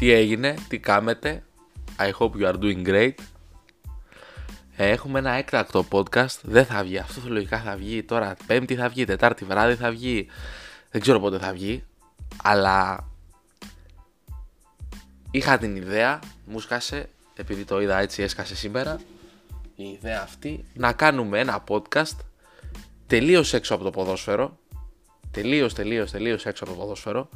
Τι έγινε, τι κάμετε. I hope you are doing great. Ε, έχουμε ένα έκτακτο podcast. Δεν θα βγει. Αυτό λογικά θα βγει τώρα. Πέμπτη θα βγει, Τετάρτη βράδυ θα βγει. Δεν ξέρω πότε θα βγει. Αλλά είχα την ιδέα, μου σκάσε, επειδή το είδα έτσι έσκασε σήμερα, η ιδέα αυτή, να κάνουμε ένα podcast τελείως έξω από το ποδόσφαιρο, τελείως, τελείως, τελείως έξω από το ποδόσφαιρο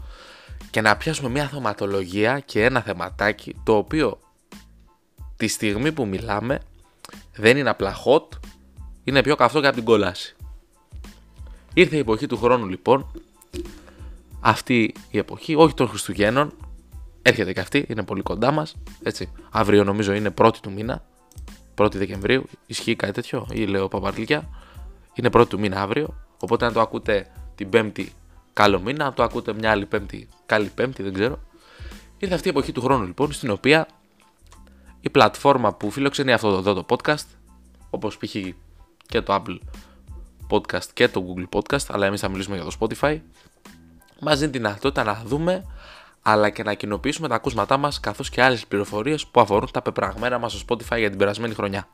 και να πιάσουμε μια θεματολογία και ένα θεματάκι το οποίο τη στιγμή που μιλάμε δεν είναι απλά hot, είναι πιο καυτό και από την κόλαση. Ήρθε η εποχή του χρόνου λοιπόν, αυτή η εποχή, όχι των Χριστουγέννων, έρχεται και αυτή, είναι πολύ κοντά μας, έτσι. Αύριο νομίζω είναι πρώτη του μήνα, 1η Δεκεμβρίου, ισχύει κάτι τέτοιο ή λέω παπαρλικιά, είναι πρώτη του μήνα αύριο, οπότε αν το ακούτε την πέμπτη καλό μήνα, αν το ακούτε μια άλλη πέμπτη, καλή πέμπτη, δεν ξέρω. Ήρθε αυτή η εποχή του χρόνου λοιπόν, στην οποία η πλατφόρμα που φιλοξενεί αυτό εδώ το podcast, όπως π.χ. και το Apple Podcast και το Google Podcast, αλλά εμείς θα μιλήσουμε για το Spotify, μας δίνει τη δυνατότητα να δούμε αλλά και να κοινοποιήσουμε τα ακούσματά μας καθώς και άλλες πληροφορίες που αφορούν τα πεπραγμένα μας στο Spotify για την περασμένη χρονιά.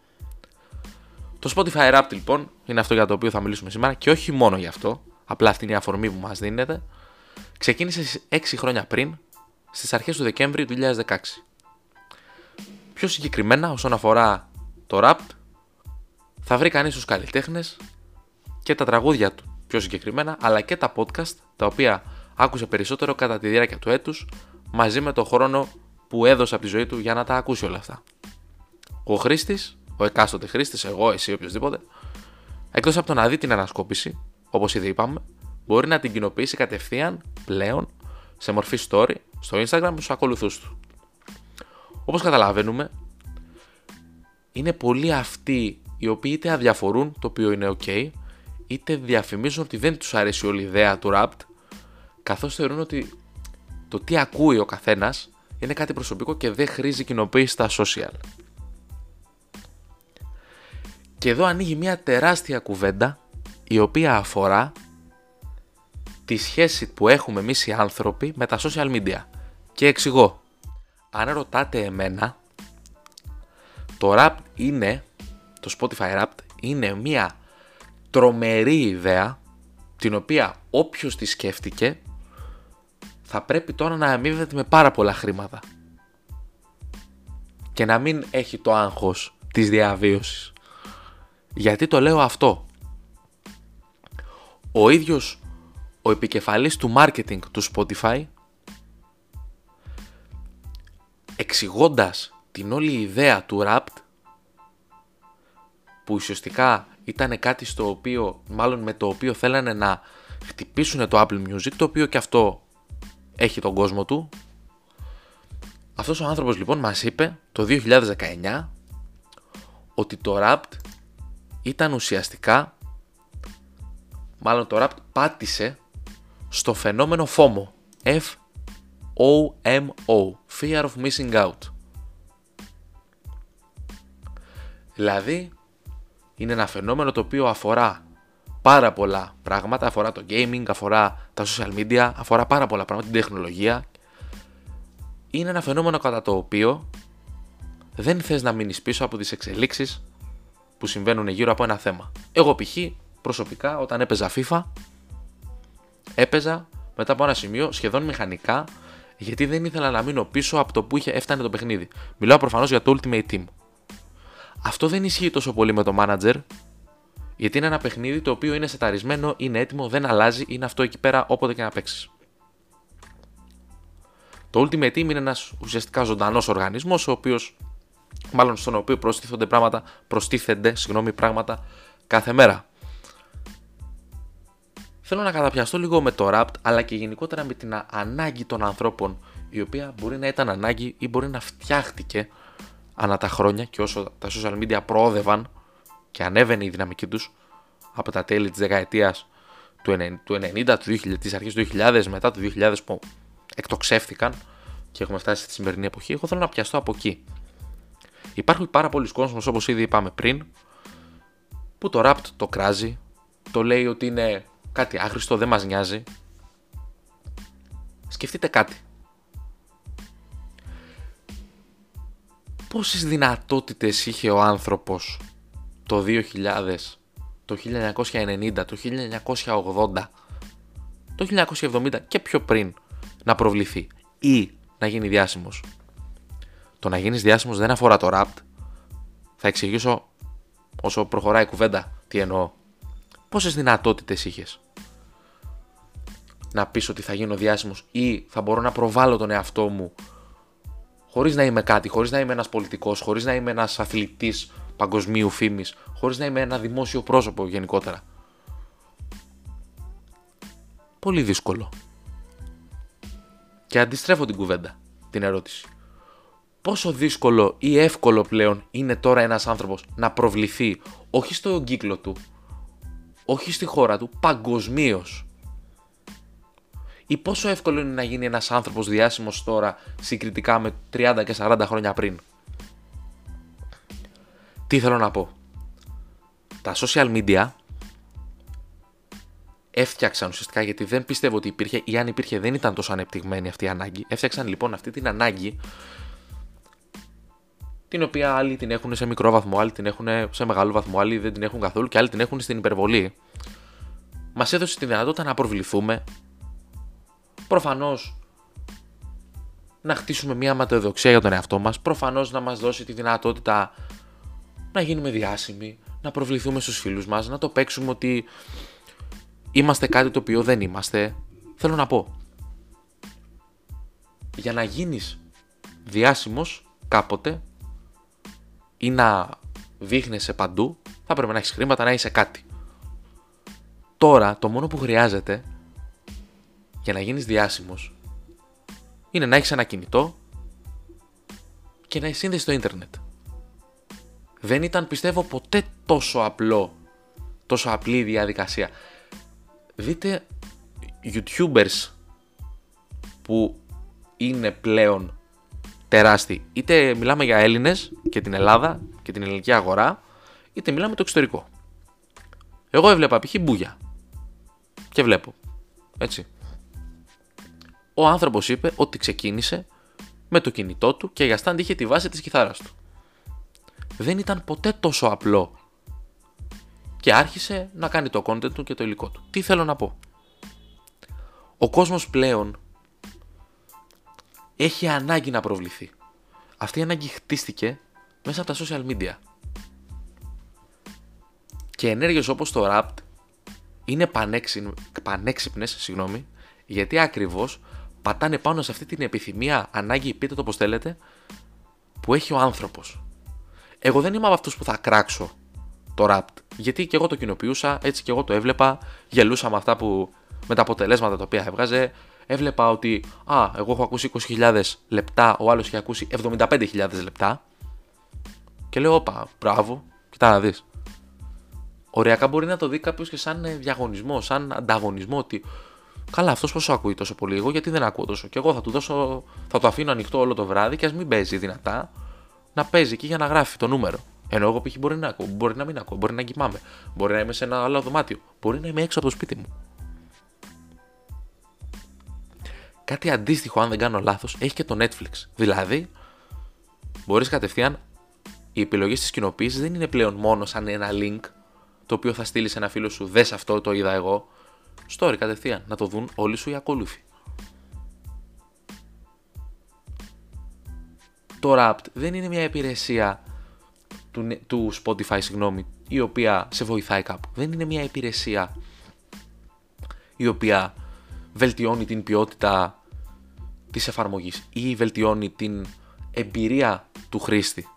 Το Spotify Wrapped λοιπόν είναι αυτό για το οποίο θα μιλήσουμε σήμερα και όχι μόνο γι' αυτό, απλά αυτή είναι η αφορμή που μας δίνεται, ξεκίνησε 6 χρόνια πριν, στις αρχές του Δεκέμβρη του 2016. Πιο συγκεκριμένα όσον αφορά το rap, θα βρει κανείς τους καλλιτέχνες και τα τραγούδια του πιο συγκεκριμένα, αλλά και τα podcast, τα οποία άκουσε περισσότερο κατά τη διάρκεια του έτους, μαζί με το χρόνο που έδωσε από τη ζωή του για να τα ακούσει όλα αυτά. Ο χρήστης, ο εκάστοτε χρήστης, εγώ, εσύ, οποιοδήποτε, εκτός από το να δει την ανασκόπηση, όπως ήδη είπαμε, μπορεί να την κοινοποιήσει κατευθείαν πλέον σε μορφή story στο Instagram στους ακολουθούς του. Όπως καταλαβαίνουμε, είναι πολλοί αυτοί οι οποίοι είτε αδιαφορούν, το οποίο είναι ok, είτε διαφημίζουν ότι δεν τους αρέσει όλη η ιδέα του Rapt, καθώς θεωρούν ότι το τι ακούει ο καθένας είναι κάτι προσωπικό και δεν χρήζει κοινοποίηση στα social. Και εδώ ανοίγει μια τεράστια κουβέντα η οποία αφορά τη σχέση που έχουμε εμείς οι άνθρωποι με τα social media. Και εξηγώ. Αν ρωτάτε εμένα, το rap είναι, το Spotify rap είναι μια τρομερή ιδέα την οποία όποιος τη σκέφτηκε θα πρέπει τώρα να αμείβεται με πάρα πολλά χρήματα και να μην έχει το άγχος της διαβίωσης. Γιατί το λέω αυτό. Ο ίδιος ο επικεφαλής του marketing του Spotify εξηγώντας την όλη ιδέα του Wrapped που ουσιαστικά ήταν κάτι στο οποίο, μάλλον με το οποίο θέλανε να χτυπήσουν το Apple Music, το οποίο και αυτό έχει τον κόσμο του. Αυτός ο άνθρωπος λοιπόν μας είπε το 2019 ότι το Wrapped ήταν ουσιαστικά, μάλλον το Wrapped πάτησε στο φαινόμενο FOMO. F-O-M-O. Fear of Missing Out. Δηλαδή, είναι ένα φαινόμενο το οποίο αφορά πάρα πολλά πράγματα. Αφορά το gaming, αφορά τα social media, αφορά πάρα πολλά πράγματα, την τεχνολογία. Είναι ένα φαινόμενο κατά το οποίο δεν θες να μείνεις πίσω από τις εξελίξεις που συμβαίνουν γύρω από ένα θέμα. Εγώ π.χ. προσωπικά όταν έπαιζα FIFA έπαιζα μετά από ένα σημείο σχεδόν μηχανικά γιατί δεν ήθελα να μείνω πίσω από το που είχε έφτανε το παιχνίδι. Μιλάω προφανώς για το Ultimate Team. Αυτό δεν ισχύει τόσο πολύ με το Manager, γιατί είναι ένα παιχνίδι το οποίο είναι σεταρισμένο, είναι έτοιμο, δεν αλλάζει, είναι αυτό εκεί πέρα όποτε και να παίξεις. Το Ultimate Team είναι ένας ουσιαστικά ζωντανός οργανισμός, ο οποίος, μάλλον στον οποίο προστίθενται πράγματα, προστίθενται συγγνώμη, πράγματα κάθε μέρα. Θέλω να καταπιαστώ λίγο με το rap, αλλά και γενικότερα με την ανάγκη των ανθρώπων, η οποία μπορεί να ήταν ανάγκη ή μπορεί να φτιάχτηκε ανά τα χρόνια και όσο τα social media προόδευαν και ανέβαινε η δυναμική τους από τα τέλη της δεκαετίας του 90, του 2000, της αρχής του 2000, μετά του 2000 που εκτοξεύτηκαν και έχουμε φτάσει στη σημερινή εποχή, εγώ θέλω να πιαστώ από εκεί. Υπάρχουν πάρα πολλοί κόσμος όπως ήδη είπαμε πριν που το rap το κράζει, το λέει ότι είναι κάτι άχρηστο, δεν μας νοιάζει. Σκεφτείτε κάτι. πόσες δυνατότητες είχε ο άνθρωπος το 2000, το 1990, το 1980, το 1970 και πιο πριν να προβληθεί ή να γίνει διάσημος. Το να γίνεις διάσημος δεν αφορά το rap. Θα εξηγήσω όσο προχωράει η κουβέντα τι εννοώ. Πόσες δυνατότητες είχες; Να πεις ότι θα γίνω διάσημος ή θα μπορώ να προβάλλω τον εαυτό μου χωρίς να είμαι κάτι, χωρίς να είμαι ένας πολιτικός, χωρίς να είμαι ένας αθλητής παγκοσμίου φήμης, χωρίς να είμαι ένα δημόσιο πρόσωπο γενικότερα; Πολύ δύσκολο. Και αντιστρέφω την κουβέντα, την ερώτηση. Πόσο δύσκολο ή εύκολο πλέον είναι τώρα ένας άνθρωπος να προβληθεί όχι στο κύκλο του, όχι στη χώρα του, παγκοσμίως. Ή πόσο εύκολο είναι να γίνει ένας άνθρωπος διάσημος τώρα συγκριτικά με 30 και 40 χρόνια πριν; Τι θέλω να πω; Τα social media έφτιαξαν ουσιαστικά γιατί δεν πιστεύω ότι υπήρχε ή αν υπήρχε δεν ήταν τόσο ανεπτυγμένη αυτή η ανάγκη. Έφτιαξαν λοιπόν αυτή την ανάγκη την οποία άλλοι την έχουν σε μικρό βαθμό, άλλοι την έχουν σε μεγάλο βαθμό, άλλοι δεν την έχουν καθόλου και άλλοι την έχουν στην υπερβολή. Μας έδωσε τη δυνατότητα να προβληθούμε. Προφανώς να χτίσουμε μια ματαιοδοξία για τον εαυτό μας. Προφανώς να μας δώσει τη δυνατότητα να γίνουμε διάσημοι, να προβληθούμε στους φίλους μας, να το παίξουμε ότι είμαστε κάτι το οποίο δεν είμαστε. Θέλω να πω, για να γίνεις διάσημος κάποτε ή να δείχνεσαι παντού, θα πρέπει να έχεις χρήματα, να είσαι κάτι. Τώρα, το μόνο που χρειάζεται για να γίνεις διάσημος είναι να έχεις ένα κινητό και να είσαι σύνδεση στο ίντερνετ δεν ήταν πιστεύω ποτέ τόσο απλό, τόσο απλή η διαδικασία. Δείτε YouTubers που είναι πλέον τεράστιοι. Είτε μιλάμε για Έλληνες και την Ελλάδα και την ελληνική αγορά, είτε μιλάμε το εξωτερικό. Εγώ έβλεπα π.χ. μπούγια. Και βλέπω. Έτσι. Ο άνθρωπος είπε ότι ξεκίνησε με το κινητό του και για στάντ είχε τη βάση της κιθάρας του δεν ήταν ποτέ τόσο απλό. Και άρχισε να κάνει το content του και το υλικό του. Τι θέλω να πω; Ο κόσμος πλέον έχει ανάγκη να προβληθεί. Αυτή η ανάγκη χτίστηκε μέσα από τα social media. Και ενέργειες όπως το rap είναι πανέξυπνες, συγγνώμη, γιατί ακριβώς πατάνε πάνω σε αυτή την επιθυμία, ανάγκη, πείτε το όπως θέλετε, που έχει ο άνθρωπος. Εγώ δεν είμαι από αυτούς που θα κράξω το rap. Γιατί και εγώ το κοινοποιούσα, έτσι και εγώ το έβλεπα. Γελούσα με αυτά που. με τα αποτελέσματα τα οποία έβγαζε. Έβλεπα ότι, α, εγώ έχω ακούσει 20.000 λεπτά, ο άλλος έχει ακούσει 75.000 λεπτά. Και λέω, όπα, μπράβο, κοιτά να δεις. Οριακά μπορεί να το δει κάποιος και σαν διαγωνισμό, σαν ανταγωνισμό. Ότι καλά, αυτός πόσο ακούει τόσο πολύ, εγώ γιατί δεν ακούω τόσο. Και εγώ θα του δώσω, θα το αφήνω ανοιχτό όλο το βράδυ και ας μην παίζει δυνατά να παίζει εκεί για να γράφει το νούμερο. Ενώ εγώ π.χ. μπορεί να ακούω, μπορεί να μην ακούω, μπορεί να κοιμάμαι, μπορεί να είμαι σε ένα άλλο δωμάτιο, μπορεί να είμαι έξω από το σπίτι μου. Κάτι αντίστοιχο, αν δεν κάνω λάθος, έχει και το Netflix. Δηλαδή, μπορείς κατευθείαν η επιλογή της κοινοποίησης δεν είναι πλέον μόνο σαν ένα link το οποίο θα στείλεις σε ένα φίλο σου, δες αυτό το είδα εγώ. Story κατευθείαν, να το δουν όλοι σου οι ακόλουθοι. το Wrapped δεν είναι μια υπηρεσία του, του Spotify, συγγνώμη, η οποία σε βοηθάει κάπου. Δεν είναι μια υπηρεσία η οποία βελτιώνει την ποιότητα της εφαρμογής ή βελτιώνει την εμπειρία του χρήστη.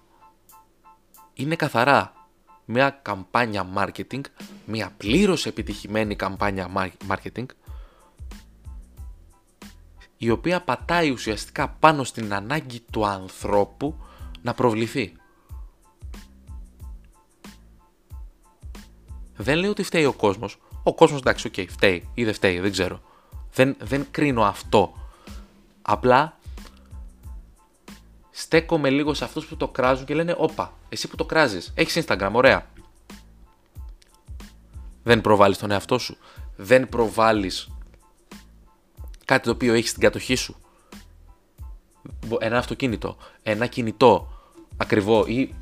Είναι καθαρά μια καμπάνια marketing, μια πλήρως επιτυχημένη καμπάνια marketing η οποία πατάει ουσιαστικά πάνω στην ανάγκη του ανθρώπου να προβληθεί. Δεν λέω ότι φταίει ο κόσμος. Ο κόσμος εντάξει, OK, okay, φταίει ή δεν φταίει, δεν ξέρω. Δεν, δεν κρίνω αυτό. Απλά στέκομαι λίγο σε αυτούς που το κράζουν και λένε «Όπα, εσύ που το κράζεις, έχεις Instagram, ωραία». Δεν προβάλλεις τον εαυτό σου. Δεν προβάλλεις κάτι το οποίο έχεις στην κατοχή σου. Ένα αυτοκίνητο, ένα κινητό. ακριβό ή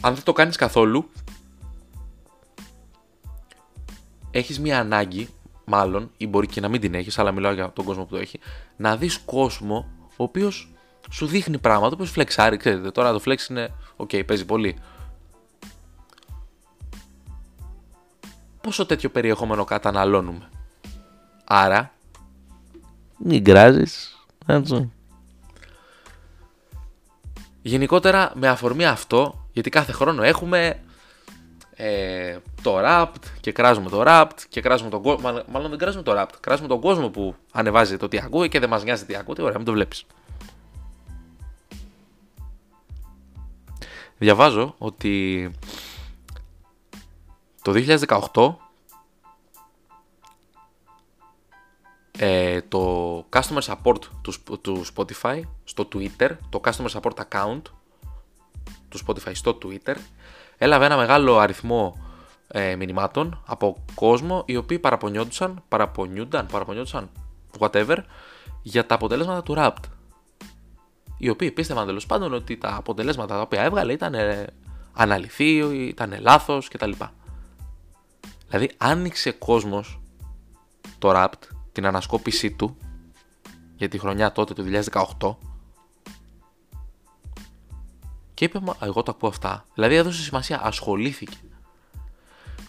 αν δεν το κάνεις καθόλου έχεις μια ανάγκη μάλλον ή μπορεί και να μην την έχεις αλλά μιλάω για τον κόσμο που το έχει να δεις κόσμο ο οποίος σου δείχνει πράγματα όπως φλεξάρει ξέρετε τώρα το flex είναι OK okay, παίζει πολύ. Πόσο τέτοιο περιεχόμενο καταναλώνουμε; Άρα μην κράζεις έτσι. Γενικότερα με αφορμή αυτό, γιατί κάθε χρόνο έχουμε ε, το Rapt και κράζουμε το Rapt και κράζουμε τον κόσμο. Μάλλον δεν κράζουμε το Rapt. Κράζουμε τον κόσμο που ανεβάζει το τι ακούει και δεν μας νοιάζει τι ακούει. Ωραία, μην το βλέπεις. Διαβάζω ότι το 2018 ε, το customer support του, του Spotify στο Twitter, το customer support account του Spotify στο Twitter, έλαβε ένα μεγάλο αριθμό ε, μηνυμάτων από κόσμο οι οποίοι παραπονιόντουσαν, παραπονιούνταν, παραπονιόντουσαν, whatever, για τα αποτελέσματα του Rapt. Οι οποίοι πίστευαν τέλος πάντων ότι τα αποτελέσματα τα οποία έβγαλε ήταν ε, αναλυθή, ήταν λάθος κτλ. Δηλαδή άνοιξε κόσμος το Rapt την ανασκόπησή του για τη χρονιά τότε του 2018 και είπε Μα, εγώ το ακούω αυτά δηλαδή έδωσε σημασία, ασχολήθηκε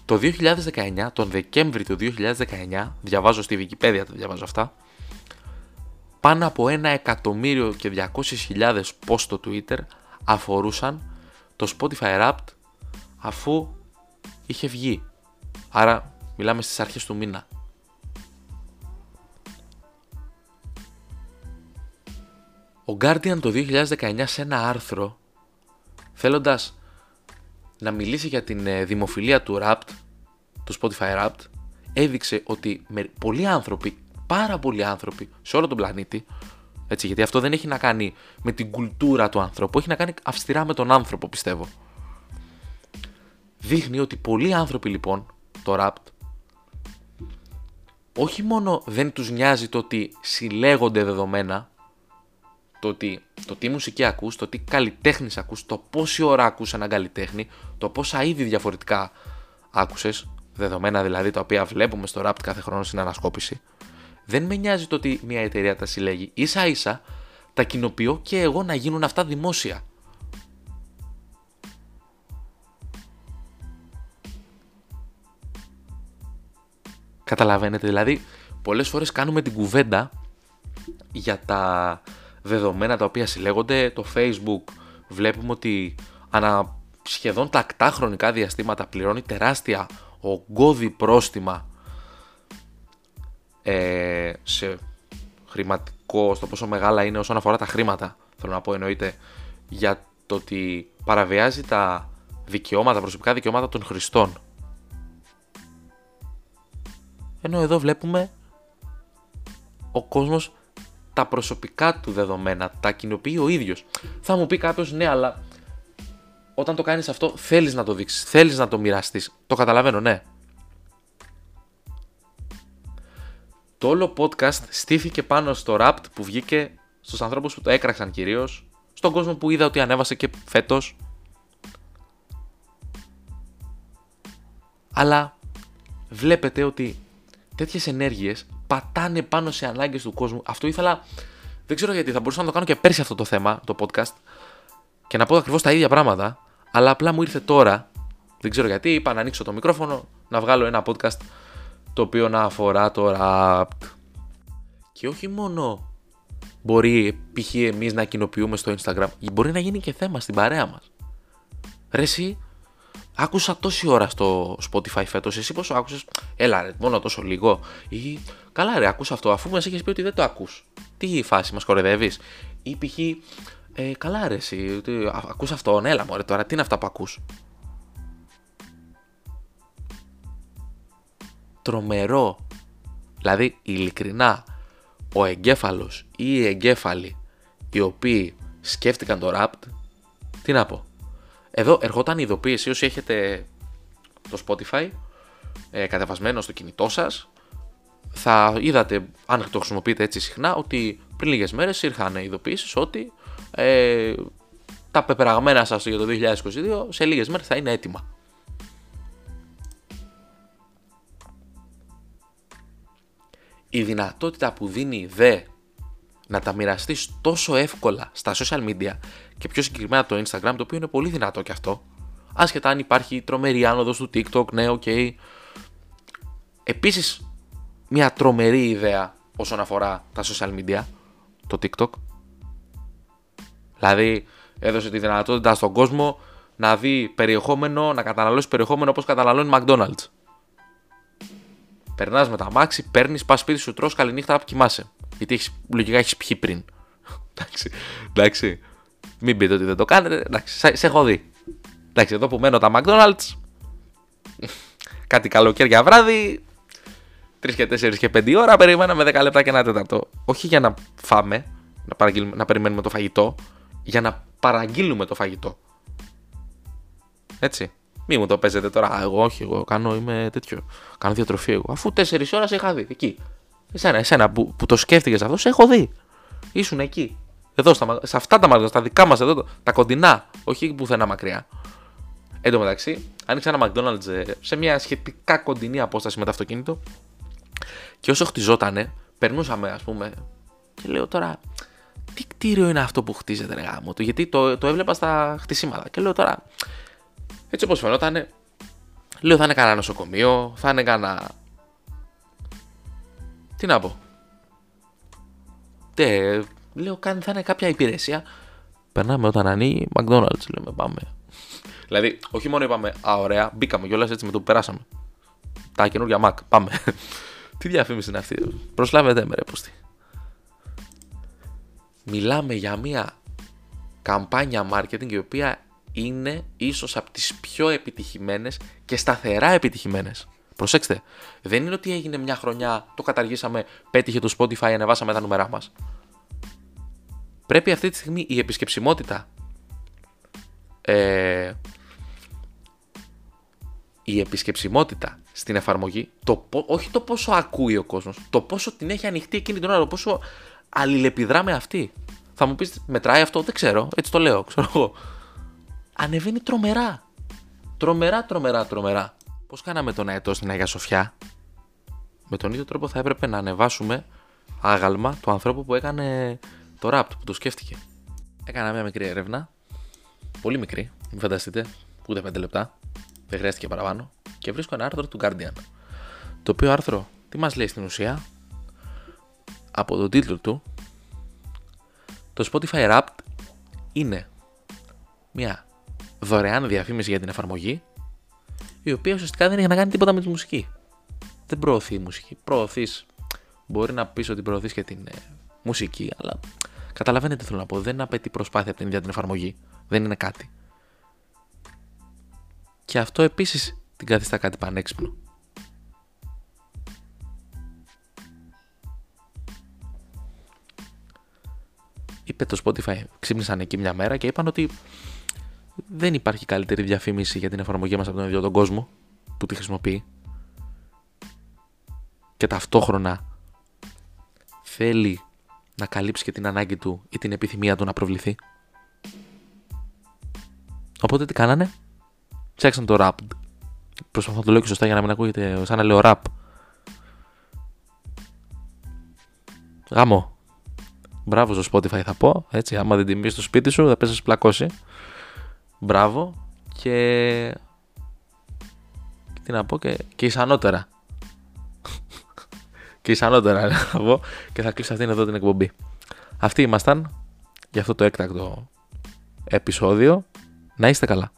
το 2019, τον Δεκέμβρη του 2019 διαβάζω στη Wikipedia τα διαβάζω αυτά πάνω από ένα εκατομμύριο και 200.000 post στο Twitter αφορούσαν το Spotify Wrapped αφού είχε βγει. Άρα μιλάμε στις αρχές του μήνα. Ο Guardian το 2019 σε ένα άρθρο θέλοντας να μιλήσει για την ε, δημοφιλία του Wrapped, του Spotify Wrapped, έδειξε ότι με πολλοί άνθρωποι, πάρα πολλοί άνθρωποι σε όλο τον πλανήτη, έτσι, γιατί αυτό δεν έχει να κάνει με την κουλτούρα του άνθρωπου, έχει να κάνει αυστηρά με τον άνθρωπο πιστεύω. Δείχνει ότι πολλοί άνθρωποι λοιπόν, το Wrapped, όχι μόνο δεν τους νοιάζει το ότι συλλέγονται δεδομένα, το ότι το τι μουσική ακούς, το τι καλλιτέχνης ακούς, το πόση ώρα ακούς έναν καλλιτέχνη, το πόσα είδη διαφορετικά άκουσες, δεδομένα δηλαδή τα οποία βλέπουμε στο rap κάθε χρόνο στην ανασκόπηση, δεν με νοιάζει το ότι μια εταιρεία τα συλλέγει. Ίσα ίσα τα κοινοποιώ και εγώ να γίνουν αυτά δημόσια. Καταλαβαίνετε, δηλαδή πολλές φορές κάνουμε την κουβέντα για τα δεδομένα τα οποία συλλέγονται. Το Facebook βλέπουμε ότι ανα σχεδόν τακτά χρονικά διαστήματα πληρώνει τεράστια ογκώδη πρόστιμα ε, σε χρηματικό, στο πόσο μεγάλα είναι όσον αφορά τα χρήματα, θέλω να πω εννοείται, για το ότι παραβιάζει τα δικαιώματα, προσωπικά δικαιώματα των χρηστών. Ενώ εδώ βλέπουμε ο κόσμος τα προσωπικά του δεδομένα, τα κοινοποιεί ο ίδιος. Θα μου πει κάποιος, ναι, αλλά όταν το κάνεις αυτό, θέλεις να το δείξεις, θέλεις να το μοιραστείς. Το καταλαβαίνω, ναι. Το όλο podcast στήθηκε πάνω στο rap που βγήκε στους ανθρώπους που το έκραξαν κυρίως, στον κόσμο που είδα ότι ανέβασε και φέτος. Αλλά βλέπετε ότι τέτοιες ενέργειες πατάνε πάνω σε ανάγκες του κόσμου. Αυτό ήθελα. Δεν ξέρω γιατί θα μπορούσα να το κάνω και πέρσι αυτό το θέμα, το podcast, και να πω ακριβώς τα ίδια πράγματα. Αλλά απλά μου ήρθε τώρα. Δεν ξέρω γιατί. Είπα να ανοίξω το μικρόφωνο, να βγάλω ένα podcast το οποίο να αφορά το rap. Και όχι μόνο μπορεί π.χ. εμείς να κοινοποιούμε στο Instagram, μπορεί να γίνει και θέμα στην παρέα μας. Ρε εσύ, άκουσα τόση ώρα στο Spotify φέτος. Εσύ πόσο άκουσες, Έλα, ρε, μόνο τόσο λίγο. Ή καλά, ρε, άκουσα αυτό, αφού μας έχει πει ότι δεν το ακούς. Τι φάση, μας κορεδεύει. Ή π.χ. Ε, καλά, ρε, εσύ, ακούς αυτό, έλα, μωρέ, τώρα τι είναι αυτά που ακούς; Τρομερό. Δηλαδή, ειλικρινά, ο εγκέφαλος ή οι εγκέφαλοι οι οποίοι σκέφτηκαν το rap, τι να πω, εδώ ερχόταν η ειδοποίηση όσοι έχετε το Spotify ε, κατεβασμένο στο κινητό σας θα είδατε, αν το χρησιμοποιείτε έτσι συχνά, ότι πριν λίγες μέρες ήρθαν ειδοποίησεις ότι ε, τα πεπραγμένα σας για το 2022 σε λίγες μέρες θα είναι έτοιμα. Η δυνατότητα που δίνεται να τα μοιραστείς τόσο εύκολα στα social media και πιο συγκεκριμένα το Instagram, το οποίο είναι πολύ δυνατό και αυτό. Άσχετα αν υπάρχει τρομερή άνοδος του TikTok, ναι, OK. Okay. Επίσης, μια τρομερή ιδέα όσον αφορά τα social media, το TikTok. Δηλαδή, έδωσε τη δυνατότητα στον κόσμο να δει περιεχόμενο, να καταναλώσει περιεχόμενο όπως καταναλώνει McDonald's. Περνάς με τα μάξι, παίρνεις, πας σπίτι σου, τρώ καληνύχτα, κοιμάσαι. Γιατί έχεις, λογικά έχεις πιει πριν. εντάξει, εντάξει. Μην πείτε ότι δεν το κάνετε. Εντάξει, σε, σε έχω δει. Εντάξει, εδώ που μένω τα McDonald's. κάτι καλοκαίρια βράδυ. 3 και 4 και 5 ώρα περιμέναμε 10 λεπτά και ένα τέταρτο. Όχι για να φάμε, να, να περιμένουμε το φαγητό, για να παραγγείλουμε το φαγητό. Έτσι. Μη μου το παίζετε τώρα. Εγώ όχι, εγώ κάνω, είμαι τέτοιο. Κάνω διατροφή εγώ. Αφού 4 ώρα σε είχα δει. Εκεί. Εσένα, εσένα που, που το σκέφτηκες αυτό, σε έχω δει. Ήσουν εκεί. Εδώ, στα, σε αυτά τα μάτια, στα δικά μας εδώ, τα κοντινά. Όχι πουθενά μακριά. Εν τω μεταξύ, άνοιξα ένα McDonald's ε, σε μια σχετικά κοντινή απόσταση με το αυτοκίνητο. Και όσο χτιζότανε, περνούσαμε, ας πούμε, και λέω τώρα, τι κτίριο είναι αυτό που χτίζεται, ρε γάμο του, γιατί το, το έβλεπα στα χτισήματα. Και λέω τώρα, έτσι όπως φαινόταν, λέω θα είναι κανένα νοσοκομείο, θα είναι κανένα. Τι να πω. Τε, λέω κάνει θα είναι κάποια υπηρεσία. Περνάμε όταν ανοίγει McDonald's, λέμε πάμε. δηλαδή, όχι μόνο είπαμε, Α, ωραία, μπήκαμε κιόλας έτσι με το που περάσαμε. Τα καινούργια Mac, πάμε. Τι διαφήμιση είναι αυτή, προσλάβετε με ρε πούστη. Μιλάμε για μια καμπάνια marketing η οποία είναι ίσως από τις πιο επιτυχημένες και σταθερά επιτυχημένες. Προσέξτε, δεν είναι ότι έγινε μια χρονιά, το καταργήσαμε, πέτυχε το Spotify, ανεβάσαμε τα νούμερά μας. Πρέπει αυτή τη στιγμή η επισκεψιμότητα ε, η επισκεψιμότητα στην εφαρμογή, το, όχι το πόσο ακούει ο κόσμος, το πόσο την έχει ανοιχτή εκείνη την ώρα, το πόσο αλληλεπιδρά με αυτή. Θα μου πεις, μετράει αυτό, δεν ξέρω, έτσι το λέω, ξέρω εγώ ανεβαίνει τρομερά. Τρομερά, τρομερά, τρομερά. Πώς κάναμε τον αετό στην Αγία Σοφιά, με τον ίδιο τρόπο θα έπρεπε να ανεβάσουμε άγαλμα του ανθρώπου που έκανε το ραπ, που το σκέφτηκε. Έκανα μια μικρή έρευνα, πολύ μικρή, μην φανταστείτε, ούτε 5 λεπτά, δεν χρειάστηκε παραπάνω, και βρίσκω ένα άρθρο του Guardian. Το οποίο άρθρο, τι μας λέει στην ουσία, από τον τίτλο του, το Spotify Wrapped είναι μια δωρεάν διαφήμιση για την εφαρμογή, η οποία ουσιαστικά δεν έχει να κάνει τίποτα με τη μουσική. Δεν προωθεί η μουσική. Προωθείς. Μπορεί να πεις ότι προωθείς και την ε, μουσική, αλλά καταλαβαίνετε τι θέλω να πω. Δεν απαιτεί προσπάθεια από την ίδια την εφαρμογή. Δεν είναι κάτι. Και αυτό επίσης την καθιστά κάτι πανέξυπνο. Είπε το Spotify, ξύπνησαν εκεί μια μέρα και είπαν ότι δεν υπάρχει καλύτερη διαφήμιση για την εφαρμογή μας από τον ίδιο τον κόσμο που τη χρησιμοποιεί και ταυτόχρονα θέλει να καλύψει και την ανάγκη του ή την επιθυμία του να προβληθεί. Οπότε τι κάνανε, ψάξαν το rap. Προσπαθώ να το λέω και σωστά για να μην ακούγεται σαν να λέω rap. Γάμο. Μπράβο στο Spotify θα πω. Έτσι, άμα δεν τιμήσει στο σπίτι σου, θα πέσει πλακώσει. Μπράβο και. Τι να πω και, και ισανότερα. Και ισανότερα να πω και θα κλείσω αυτήν εδώ την εκπομπή. Αυτοί ήμασταν για αυτό το έκτακτο επεισόδιο. Να είστε καλά.